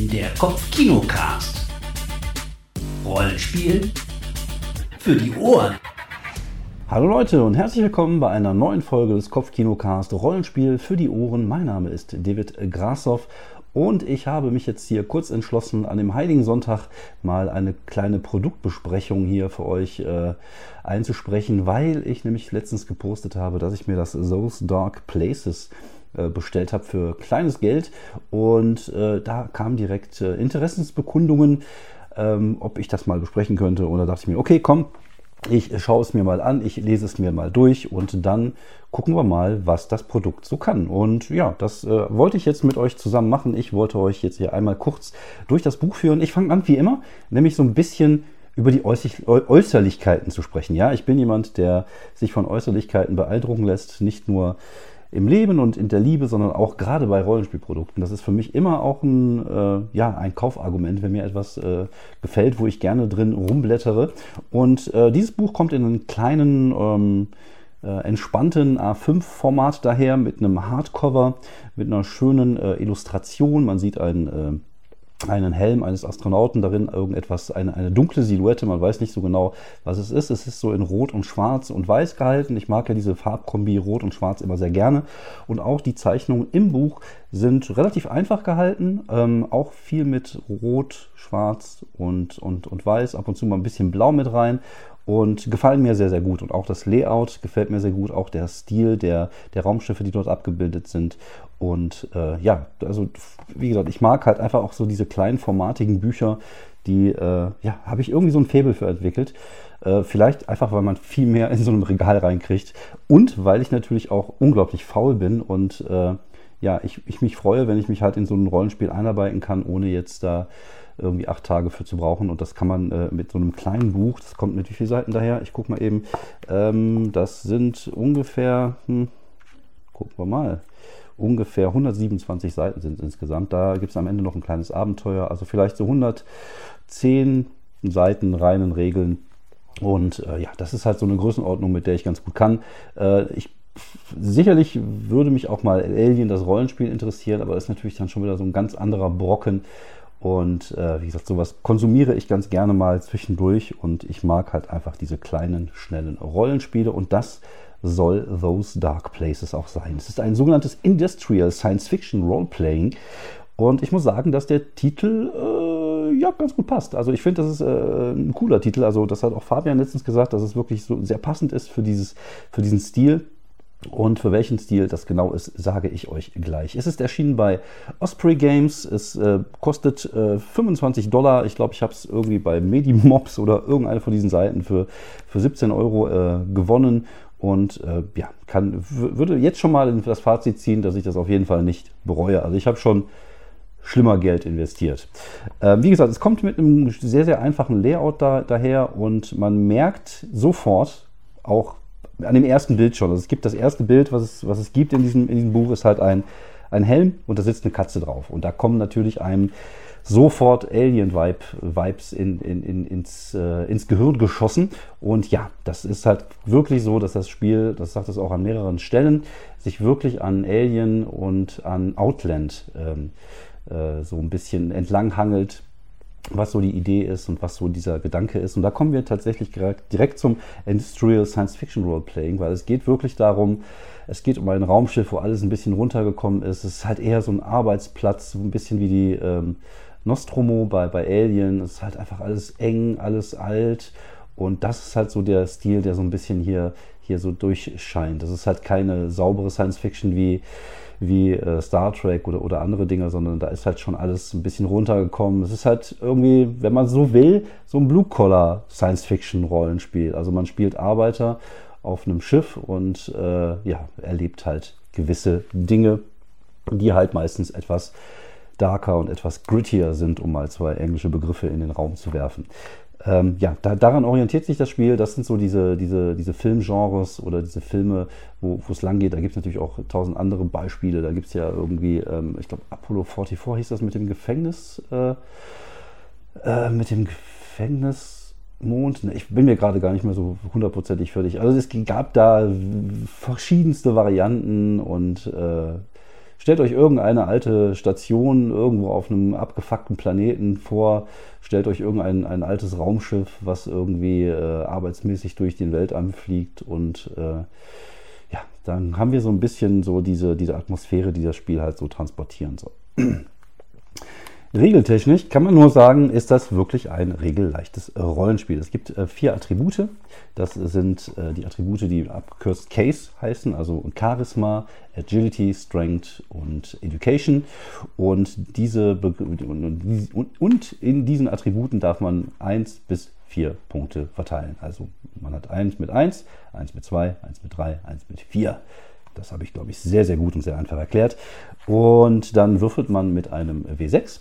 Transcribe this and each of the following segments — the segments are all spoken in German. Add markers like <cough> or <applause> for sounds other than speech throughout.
Der Kopfkinocast. Rollenspiel für die Ohren. Hallo Leute und herzlich willkommen bei einer neuen Folge des Kopfkinocast Rollenspiel für die Ohren. Mein Name ist David Grassoff und ich habe mich jetzt hier kurz entschlossen, an dem Heiligen Sonntag mal eine kleine Produktbesprechung hier für euch äh, einzusprechen, weil ich nämlich letztens gepostet habe, dass ich mir das Those Dark Places bestellt habe für kleines Geld und äh, da kamen direkt äh, Interessensbekundungen, ähm, ob ich das mal besprechen könnte und da dachte ich mir, okay, komm, ich schaue es mir mal an, ich lese es mir mal durch und dann gucken wir mal, was das Produkt so kann. Und ja, das äh, wollte ich jetzt mit euch zusammen machen. Ich wollte euch jetzt hier einmal kurz durch das Buch führen. Ich fange an wie immer, nämlich so ein bisschen über die Äußerlichkeiten zu sprechen. Ja, ich bin jemand, der sich von Äußerlichkeiten beeindrucken lässt, nicht nur im Leben und in der Liebe, sondern auch gerade bei Rollenspielprodukten. Das ist für mich immer auch ein, äh, ja, ein Kaufargument, wenn mir etwas äh, gefällt, wo ich gerne drin rumblättere. Und äh, dieses Buch kommt in einen kleinen, ähm, äh, entspannten A5-Format daher mit einem Hardcover, mit einer schönen äh, Illustration. Man sieht ein äh, einen Helm eines Astronauten, darin irgendetwas, eine, eine dunkle Silhouette, man weiß nicht so genau, was es ist. Es ist so in Rot und Schwarz und Weiß gehalten. Ich mag ja diese Farbkombi Rot und Schwarz immer sehr gerne. Und auch die Zeichnungen im Buch sind relativ einfach gehalten, ähm, auch viel mit Rot, Schwarz und, und, und Weiß, ab und zu mal ein bisschen Blau mit rein und gefallen mir sehr, sehr gut. Und auch das Layout gefällt mir sehr gut, auch der Stil der, der Raumschiffe, die dort abgebildet sind. Und äh, ja, also wie gesagt, ich mag halt einfach auch so diese kleinen formatigen Bücher, die, äh, ja, habe ich irgendwie so ein Faible für entwickelt. Äh, vielleicht einfach, weil man viel mehr in so einem Regal reinkriegt und weil ich natürlich auch unglaublich faul bin und äh, ja, ich, ich mich freue, wenn ich mich halt in so ein Rollenspiel einarbeiten kann, ohne jetzt da irgendwie acht Tage für zu brauchen. Und das kann man äh, mit so einem kleinen Buch, das kommt mit wie viele Seiten daher? Ich gucke mal eben. Ähm, das sind ungefähr, hm, gucken wir mal, ungefähr 127 Seiten sind insgesamt. Da gibt es am Ende noch ein kleines Abenteuer, also vielleicht so 110 Seiten reinen Regeln. Und äh, ja, das ist halt so eine Größenordnung, mit der ich ganz gut kann. Äh, ich sicherlich würde mich auch mal Alien, das Rollenspiel interessieren, aber ist natürlich dann schon wieder so ein ganz anderer Brocken. Und äh, wie gesagt, sowas konsumiere ich ganz gerne mal zwischendurch und ich mag halt einfach diese kleinen, schnellen Rollenspiele und das soll Those Dark Places auch sein. Es ist ein sogenanntes Industrial Science Fiction Roleplaying und ich muss sagen, dass der Titel äh, ja ganz gut passt. Also ich finde, das ist äh, ein cooler Titel. Also das hat auch Fabian letztens gesagt, dass es wirklich so sehr passend ist für, dieses, für diesen Stil. Und für welchen Stil das genau ist, sage ich euch gleich. Es ist erschienen bei Osprey Games. Es äh, kostet äh, 25 Dollar. Ich glaube, ich habe es irgendwie bei Medimobs oder irgendeine von diesen Seiten für, für 17 Euro äh, gewonnen. Und äh, ja, kann, würde jetzt schon mal das Fazit ziehen, dass ich das auf jeden Fall nicht bereue. Also ich habe schon schlimmer Geld investiert. Äh, wie gesagt, es kommt mit einem sehr, sehr einfachen Layout da, daher und man merkt sofort, auch an dem ersten Bild schon. Also es gibt das erste Bild, was es, was es gibt in diesem, in diesem Buch, ist halt ein, ein Helm und da sitzt eine Katze drauf. Und da kommen natürlich einem sofort Alien-Vibes in, in, in, ins, äh, ins Gehirn geschossen. Und ja, das ist halt wirklich so, dass das Spiel, das sagt es auch an mehreren Stellen, sich wirklich an Alien und an Outland ähm, äh, so ein bisschen entlanghangelt was so die Idee ist und was so dieser Gedanke ist. Und da kommen wir tatsächlich direkt zum Industrial Science Fiction Roleplaying, weil es geht wirklich darum, es geht um ein Raumschiff, wo alles ein bisschen runtergekommen ist. Es ist halt eher so ein Arbeitsplatz, so ein bisschen wie die ähm, Nostromo bei, bei Alien. Es ist halt einfach alles eng, alles alt. Und das ist halt so der Stil, der so ein bisschen hier, hier so durchscheint. Das ist halt keine saubere Science Fiction wie wie äh, Star Trek oder, oder andere Dinge, sondern da ist halt schon alles ein bisschen runtergekommen. Es ist halt irgendwie, wenn man so will, so ein Blue-Collar Science-Fiction-Rollenspiel. Also man spielt Arbeiter auf einem Schiff und äh, ja, erlebt halt gewisse Dinge, die halt meistens etwas darker und etwas grittier sind, um mal zwei englische Begriffe in den Raum zu werfen ähm, ja, da, daran orientiert sich das Spiel. Das sind so diese, diese, diese Filmgenres oder diese Filme, wo es lang geht. Da gibt es natürlich auch tausend andere Beispiele. Da gibt es ja irgendwie, ähm, ich glaube, Apollo 44 hieß das mit dem Gefängnis, äh, äh, mit dem Gefängnismond. Ne, ich bin mir gerade gar nicht mehr so hundertprozentig fertig. Also es gab da verschiedenste Varianten und äh, stellt euch irgendeine alte Station irgendwo auf einem abgefuckten Planeten vor. Stellt euch irgendein ein altes Raumschiff, was irgendwie äh, arbeitsmäßig durch den Weltall fliegt und äh, ja, dann haben wir so ein bisschen so diese, diese Atmosphäre, die das Spiel halt so transportieren soll. Regeltechnisch kann man nur sagen, ist das wirklich ein regelleichtes Rollenspiel. Es gibt äh, vier Attribute. Das sind äh, die Attribute, die abgekürzt Case heißen, also Charisma, Agility, Strength und Education. Und, diese und in diesen Attributen darf man eins bis vier Punkte verteilen. Also man hat eins mit eins, eins mit zwei, eins mit drei, eins mit vier. Das habe ich, glaube ich, sehr, sehr gut und sehr einfach erklärt. Und dann würfelt man mit einem W6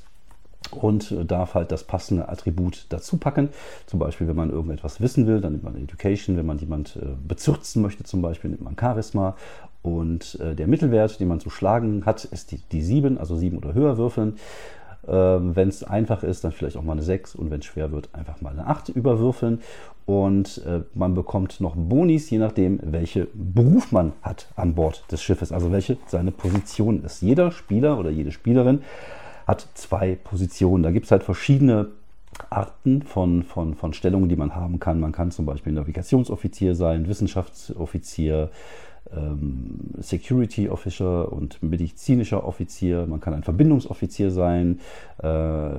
und darf halt das passende Attribut dazu packen. Zum Beispiel, wenn man irgendetwas wissen will, dann nimmt man Education. Wenn man jemand äh, bezirzen möchte, zum Beispiel, nimmt man Charisma. Und äh, der Mittelwert, den man zu schlagen hat, ist die, die 7, also 7 oder höher würfeln. Ähm, wenn es einfach ist, dann vielleicht auch mal eine 6 und wenn es schwer wird, einfach mal eine 8 überwürfeln. Und äh, man bekommt noch Bonis, je nachdem, welche Beruf man hat an Bord des Schiffes, also welche seine Position ist. Jeder Spieler oder jede Spielerin hat zwei Positionen. Da gibt es halt verschiedene Arten von, von, von Stellungen, die man haben kann. Man kann zum Beispiel Navigationsoffizier sein, Wissenschaftsoffizier, ähm, Security Officer und medizinischer Offizier. Man kann ein Verbindungsoffizier sein äh,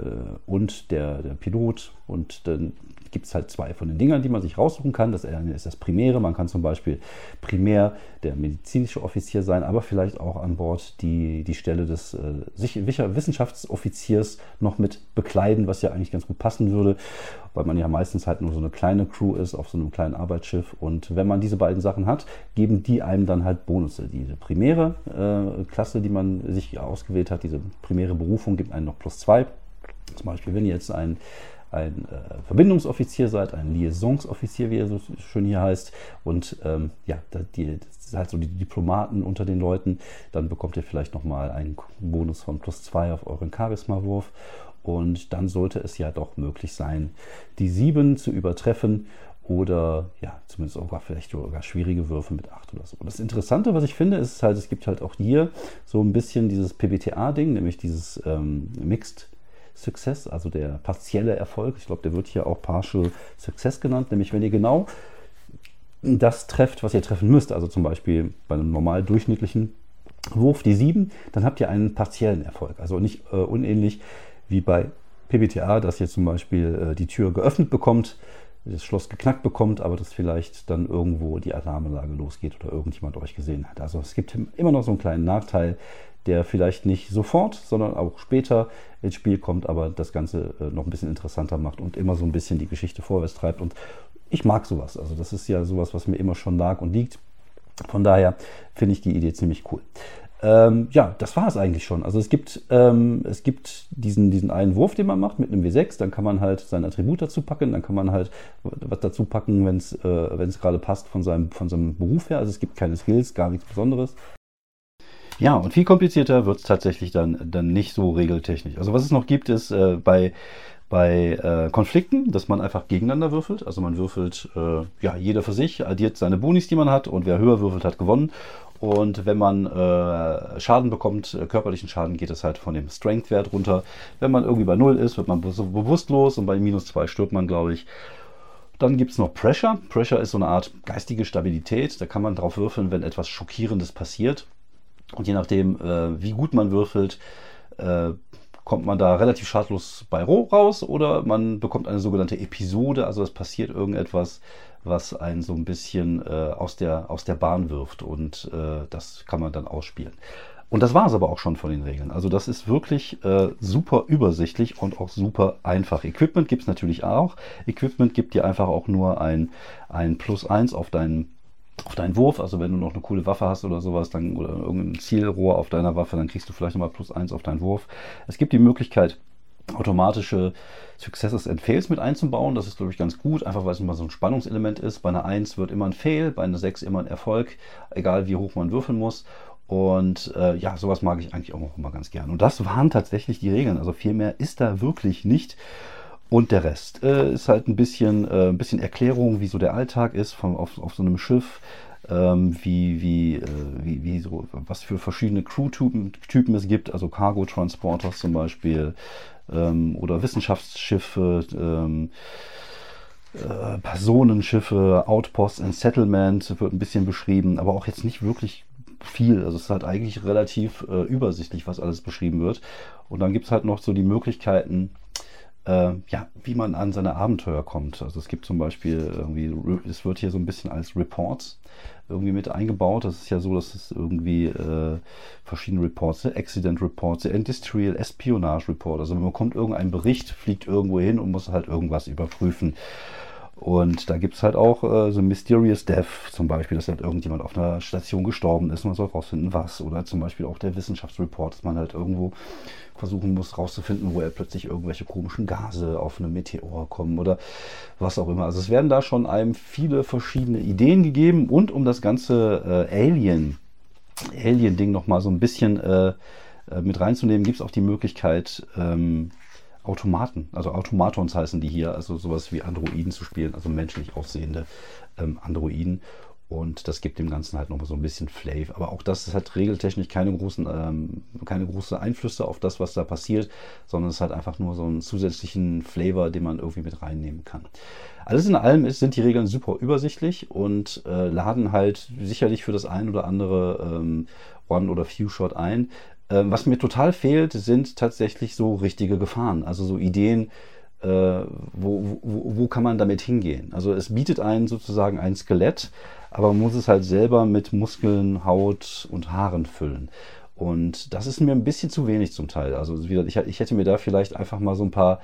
und der, der Pilot. Und dann gibt es halt zwei von den Dingern, die man sich raussuchen kann. Das eine ist das Primäre. Man kann zum Beispiel primär der medizinische Offizier sein, aber vielleicht auch an Bord die, die Stelle des äh, Wissenschaftsoffiziers noch mit bekleiden, was ja eigentlich ganz gut passen würde, weil man ja meistens halt nur so eine kleine Crew ist auf so einem kleinen Arbeitsschiff. Und wenn man diese beiden Sachen hat, geben die einem dann halt Bonusse. Diese primäre äh, Klasse, die man sich ausgewählt hat, diese primäre Berufung gibt einen noch plus zwei. Zum Beispiel, wenn ihr jetzt ein ein äh, Verbindungsoffizier seid, ein Liaisonsoffizier, wie er so schön hier heißt, und ähm, ja, die, das ist halt so die Diplomaten unter den Leuten, dann bekommt ihr vielleicht nochmal einen Bonus von plus zwei auf euren Charisma-Wurf. Und dann sollte es ja doch möglich sein, die sieben zu übertreffen oder ja, zumindest auch vielleicht sogar schwierige Würfe mit 8 oder so. Das Interessante, was ich finde, ist halt, es gibt halt auch hier so ein bisschen dieses PBTA-Ding, nämlich dieses ähm, Mixed Success, also der partielle Erfolg. Ich glaube, der wird hier auch Partial Success genannt, nämlich wenn ihr genau das trefft, was ihr treffen müsst, also zum Beispiel bei einem normal durchschnittlichen Wurf die 7, dann habt ihr einen partiellen Erfolg. Also nicht äh, unähnlich wie bei PBTA, dass ihr zum Beispiel äh, die Tür geöffnet bekommt, das Schloss geknackt bekommt, aber dass vielleicht dann irgendwo die Alarmanlage losgeht oder irgendjemand euch gesehen hat. Also es gibt immer noch so einen kleinen Nachteil, der vielleicht nicht sofort, sondern auch später ins Spiel kommt, aber das Ganze äh, noch ein bisschen interessanter macht und immer so ein bisschen die Geschichte vorwärts treibt. Und ich mag sowas. Also das ist ja sowas, was mir immer schon lag und liegt. Von daher finde ich die Idee ziemlich cool. Ähm, ja, das war es eigentlich schon. Also es gibt, ähm, es gibt diesen, diesen einen Wurf, den man macht mit einem W6, dann kann man halt sein Attribut dazu packen, dann kann man halt was dazu packen, wenn es äh, gerade passt von seinem, von seinem Beruf her. Also es gibt keine Skills, gar nichts Besonderes. Ja, und viel komplizierter wird es tatsächlich dann, dann nicht so regeltechnisch. Also was es noch gibt, ist äh, bei, bei äh, Konflikten, dass man einfach gegeneinander würfelt. Also man würfelt äh, ja jeder für sich, addiert seine Bonis, die man hat und wer höher würfelt, hat gewonnen. Und wenn man äh, Schaden bekommt, äh, körperlichen Schaden, geht es halt von dem Strength-Wert runter. Wenn man irgendwie bei 0 ist, wird man be bewusstlos und bei minus 2 stirbt man, glaube ich. Dann gibt es noch Pressure. Pressure ist so eine Art geistige Stabilität. Da kann man drauf würfeln, wenn etwas Schockierendes passiert. Und je nachdem, äh, wie gut man würfelt, äh, kommt man da relativ schadlos bei Roh raus oder man bekommt eine sogenannte Episode, also es passiert irgendetwas, was einen so ein bisschen äh, aus, der, aus der Bahn wirft und äh, das kann man dann ausspielen. Und das war es aber auch schon von den Regeln. Also das ist wirklich äh, super übersichtlich und auch super einfach. Equipment gibt es natürlich auch. Equipment gibt dir einfach auch nur ein, ein Plus 1 auf deinen auf deinen Wurf, also wenn du noch eine coole Waffe hast oder sowas, dann oder irgendein Zielrohr auf deiner Waffe, dann kriegst du vielleicht nochmal plus eins auf deinen Wurf. Es gibt die Möglichkeit, automatische Successes and Fails mit einzubauen. Das ist, glaube ich, ganz gut, einfach weil es immer so ein Spannungselement ist. Bei einer 1 wird immer ein Fail, bei einer 6 immer ein Erfolg, egal wie hoch man würfeln muss. Und äh, ja, sowas mag ich eigentlich auch immer ganz gern. Und das waren tatsächlich die Regeln. Also viel mehr ist da wirklich nicht. Und der Rest äh, ist halt ein bisschen, äh, ein bisschen Erklärung, wie so der Alltag ist vom, auf, auf so einem Schiff. ähm, wie, wie, äh, wie, wie so, was für verschiedene Crew-Typen Typen es gibt, also Cargo-Transporters zum Beispiel ähm, oder Wissenschaftsschiffe, ähm, äh, Personenschiffe, Outposts and Settlement wird ein bisschen beschrieben, aber auch jetzt nicht wirklich viel. Also es ist halt eigentlich relativ äh, übersichtlich, was alles beschrieben wird. Und dann gibt es halt noch so die Möglichkeiten, äh, ja, wie man an seine Abenteuer kommt. Also es gibt zum Beispiel irgendwie, es wird hier so ein bisschen als Reports irgendwie mit eingebaut. Das ist ja so, dass es irgendwie äh, verschiedene Reports? Accident Reports, Industrial Espionage Report. Also man bekommt irgendeinen Bericht, fliegt irgendwo hin und muss halt irgendwas überprüfen. Und da gibt es halt auch äh, so Mysterious Death zum Beispiel, dass halt irgendjemand auf einer Station gestorben ist und man soll rausfinden, was. Oder zum Beispiel auch der Wissenschaftsreport, dass man halt irgendwo versuchen muss rauszufinden, wo er plötzlich irgendwelche komischen Gase auf eine Meteor kommen oder was auch immer. Also es werden da schon einem viele verschiedene Ideen gegeben und um das ganze äh, Alien, Alien-Ding nochmal so ein bisschen äh, äh, mit reinzunehmen, gibt es auch die Möglichkeit, ähm, Automaten, also Automatons heißen die hier, also sowas wie Androiden zu spielen, also menschlich aussehende ähm, Androiden. Und das gibt dem Ganzen halt noch so ein bisschen Flav. Aber auch das hat regeltechnisch keine großen, ähm, keine große Einflüsse auf das, was da passiert, sondern es hat einfach nur so einen zusätzlichen Flavor, den man irgendwie mit reinnehmen kann. Alles in allem ist, sind die Regeln super übersichtlich und äh, laden halt sicherlich für das ein oder andere ähm, One- oder Few-Shot ein. Ähm, was mir total fehlt, sind tatsächlich so richtige Gefahren, also so Ideen, äh, wo, wo, wo kann man damit hingehen. Also es bietet einen sozusagen ein Skelett, aber man muss es halt selber mit Muskeln, Haut und Haaren füllen. Und das ist mir ein bisschen zu wenig zum Teil. Also ich, ich hätte mir da vielleicht einfach mal so ein paar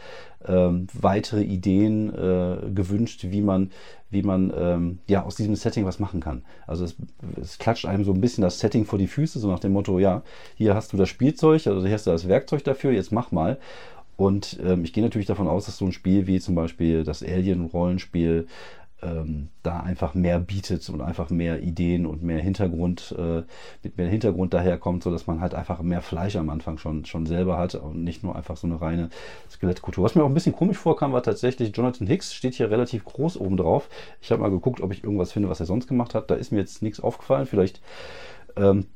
ähm, weitere Ideen äh, gewünscht, wie man, wie man ähm, ja aus diesem Setting was machen kann. Also es, es, klatscht einem so ein bisschen das Setting vor die Füße, so nach dem Motto, ja, hier hast du das Spielzeug, also hier hast du das Werkzeug dafür, jetzt mach mal. Und ähm, ich gehe natürlich davon aus, dass so ein Spiel wie zum Beispiel das Alien-Rollenspiel ähm, da einfach mehr bietet und einfach mehr Ideen und mehr Hintergrund, äh, mit mehr Hintergrund daherkommt, sodass man halt einfach mehr Fleisch am Anfang schon, schon selber hat und nicht nur einfach so eine reine Skelettkultur. Was mir auch ein bisschen komisch vorkam, war tatsächlich Jonathan Hicks, steht hier relativ groß oben drauf. Ich habe mal geguckt, ob ich irgendwas finde, was er sonst gemacht hat. Da ist mir jetzt nichts aufgefallen. Vielleicht ähm,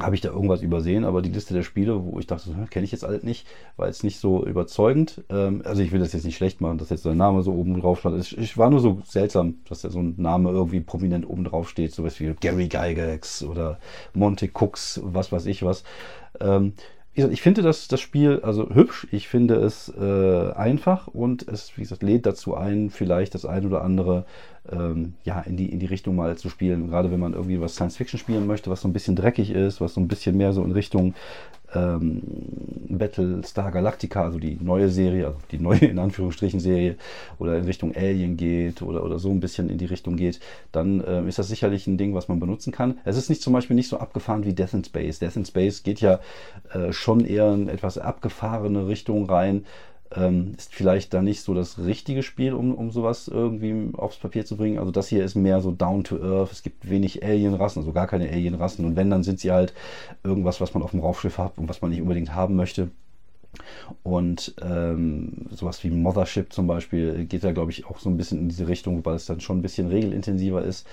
habe ich da irgendwas übersehen, aber die Liste der Spiele, wo ich dachte, kenne ich jetzt alles nicht, war jetzt nicht so überzeugend. Ähm, also ich will das jetzt nicht schlecht machen, dass jetzt sein Name so oben drauf stand. Ich, ich war nur so seltsam, dass da so ein Name irgendwie prominent oben drauf steht, sowas wie Gary Gygax oder Monte Cooks, was weiß ich was. Ähm, ich finde das, das Spiel also hübsch, ich finde es äh, einfach und es, wie gesagt, lädt dazu ein, vielleicht das ein oder andere ähm, ja, in, die, in die Richtung mal zu spielen. Gerade wenn man irgendwie was Science Fiction spielen möchte, was so ein bisschen dreckig ist, was so ein bisschen mehr so in Richtung ähm, Battlestar Galactica, also die neue Serie, also die neue in Anführungsstrichen Serie, oder in Richtung Alien geht oder, oder so ein bisschen in die Richtung geht, dann ähm, ist das sicherlich ein Ding, was man benutzen kann. Es ist nicht zum Beispiel nicht so abgefahren wie Death in Space. Death in Space geht ja äh, schon eher in etwas abgefahrene Richtung rein ähm, ist vielleicht da nicht so das richtige Spiel, um, um sowas irgendwie aufs Papier zu bringen. Also das hier ist mehr so down to earth. Es gibt wenig Alien-Rassen, also gar keine Alien-Rassen. Und wenn, dann sind sie halt irgendwas, was man auf dem Raumschiff hat und was man nicht unbedingt haben möchte. Und ähm, sowas wie Mothership zum Beispiel geht da, glaube ich, auch so ein bisschen in diese Richtung, weil es dann schon ein bisschen regelintensiver ist.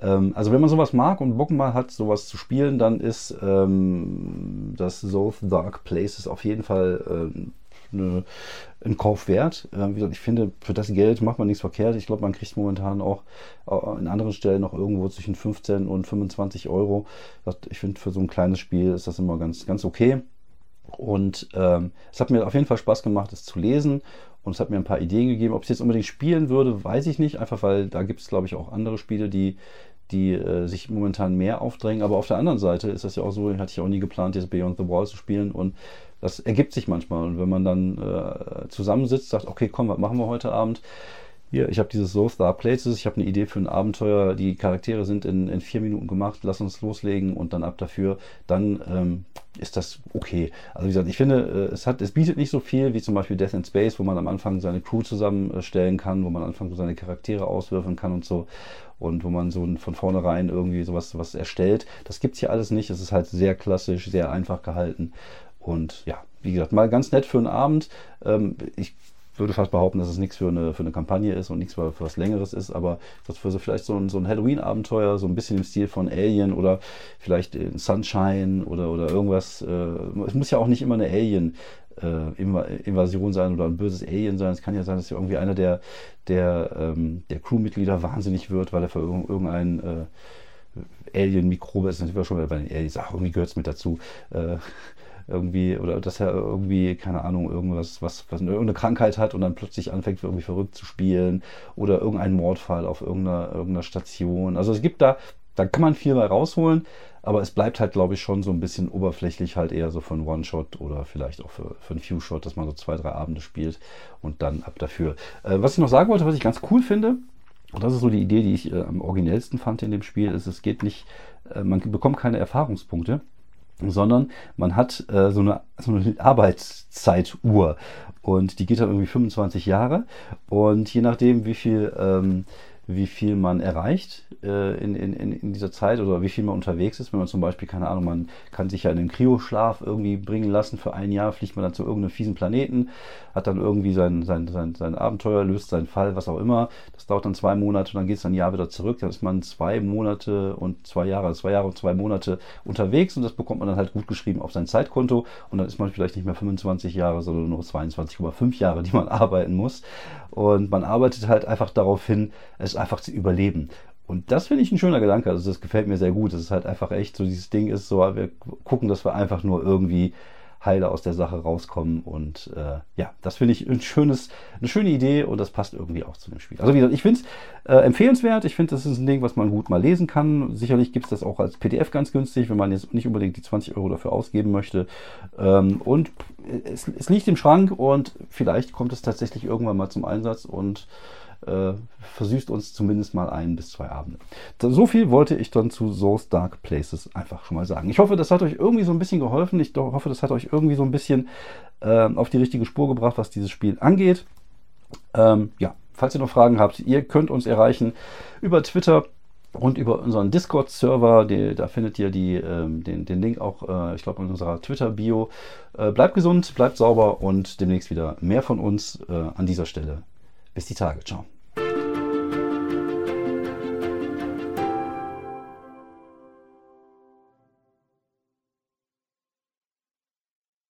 Ähm, also wenn man sowas mag und Bock mal hat, sowas zu spielen, dann ist ähm, das Zoth Dark Places auf jeden Fall ähm, eine, ein Kauf wert. Äh, wie gesagt, ich finde, für das Geld macht man nichts verkehrt. Ich glaube, man kriegt momentan auch äh, in anderen Stellen noch irgendwo zwischen 15 und 25 Euro. Ich finde, für so ein kleines Spiel ist das immer ganz, ganz okay. Und ähm, es hat mir auf jeden Fall Spaß gemacht, es zu lesen. Und es hat mir ein paar Ideen gegeben. Ob ich es jetzt unbedingt spielen würde, weiß ich nicht. Einfach weil da gibt es, glaube ich, auch andere Spiele, die, die äh, sich momentan mehr aufdrängen. Aber auf der anderen Seite ist das ja auch so, hatte ich auch nie geplant, jetzt Beyond the Wall zu spielen. Und das ergibt sich manchmal. Und wenn man dann äh, zusammensitzt, sagt, okay, komm, was machen wir heute Abend? Hier, ich habe dieses So Star Places, ich habe eine Idee für ein Abenteuer, die Charaktere sind in, in vier Minuten gemacht, lass uns loslegen und dann ab dafür, dann ähm, ist das okay. Also wie gesagt, ich finde, äh, es, hat, es bietet nicht so viel wie zum Beispiel Death in Space, wo man am Anfang seine Crew zusammenstellen kann, wo man am Anfang seine Charaktere auswürfeln kann und so und wo man so von vornherein irgendwie sowas was erstellt. Das gibt es hier alles nicht. Es ist halt sehr klassisch, sehr einfach gehalten und ja, wie gesagt, mal ganz nett für einen Abend. Ähm, ich würde fast behaupten, dass es nichts für eine, für eine Kampagne ist und nichts für, für was Längeres ist, aber das für so vielleicht so ein, so ein Halloween-Abenteuer, so ein bisschen im Stil von Alien oder vielleicht Sunshine oder, oder irgendwas. Äh, es muss ja auch nicht immer eine Alien- äh, Invasion sein oder ein böses Alien sein. Es kann ja sein, dass ja irgendwie einer der, der, ähm, der Crewmitglieder wahnsinnig wird, weil er für irgendein äh, Alien-Mikrobe ist. Dann sind wir schon bei den Aliens. Ach, irgendwie gehört es mit dazu. Irgendwie, oder dass er irgendwie, keine Ahnung, irgendwas, was, was irgendeine Krankheit hat und dann plötzlich anfängt, irgendwie verrückt zu spielen oder irgendein Mordfall auf irgendeiner, irgendeiner Station. Also es gibt da, da kann man viel bei rausholen, aber es bleibt halt, glaube ich, schon so ein bisschen oberflächlich halt eher so von One-Shot oder vielleicht auch für, für ein Few-Shot, dass man so zwei, drei Abende spielt und dann ab dafür. Äh, was ich noch sagen wollte, was ich ganz cool finde, und das ist so die Idee, die ich äh, am originellsten fand in dem Spiel, ist, es geht nicht, äh, man bekommt keine Erfahrungspunkte, sondern man hat äh, so, eine, so eine Arbeitszeituhr. Und die geht dann irgendwie 25 Jahre. Und je nachdem, wie viel ähm, wie viel man erreicht äh, in, in, in dieser Zeit oder wie viel man unterwegs ist. Wenn man zum Beispiel, keine Ahnung, man kann sich ja in den Kryoschlaf irgendwie bringen lassen für ein Jahr, fliegt man dann zu irgendeinem fiesen Planeten, hat dann irgendwie sein, sein, sein, sein Abenteuer, löst seinen Fall, was auch immer. Das dauert dann zwei Monate und dann geht es ein Jahr wieder zurück. Dann ist man zwei Monate und zwei Jahre, zwei Jahre und zwei Monate unterwegs und das bekommt man dann halt gut geschrieben auf sein Zeitkonto und dann ist man vielleicht nicht mehr 25 Jahre, sondern nur 22,5 Jahre, die man <laughs> arbeiten muss. Und man arbeitet halt einfach darauf hin, es einfach zu überleben. Und das finde ich ein schöner Gedanke. Also das gefällt mir sehr gut. dass es halt einfach echt so dieses Ding ist, so wir gucken, dass wir einfach nur irgendwie heile aus der Sache rauskommen. Und äh, ja, das finde ich ein schönes, eine schöne Idee und das passt irgendwie auch zu dem Spiel. Also wie gesagt, ich finde es äh, empfehlenswert. Ich finde, das ist ein Ding, was man gut mal lesen kann. Sicherlich gibt es das auch als PDF ganz günstig, wenn man jetzt nicht unbedingt die 20 Euro dafür ausgeben möchte. Ähm, und es, es liegt im Schrank und vielleicht kommt es tatsächlich irgendwann mal zum Einsatz und äh, versüßt uns zumindest mal ein bis zwei Abende. So viel wollte ich dann zu Source Dark Places einfach schon mal sagen. Ich hoffe, das hat euch irgendwie so ein bisschen geholfen. Ich hoffe, das hat euch irgendwie so ein bisschen äh, auf die richtige Spur gebracht, was dieses Spiel angeht. Ähm, ja, falls ihr noch Fragen habt, ihr könnt uns erreichen über Twitter und über unseren Discord-Server, da findet ihr die, ähm, den, den, Link auch, äh, ich glaube, in unserer Twitter-Bio. Äh, bleibt gesund, bleibt sauber und demnächst wieder mehr von uns äh, an dieser Stelle. Bis die Tage. Ciao.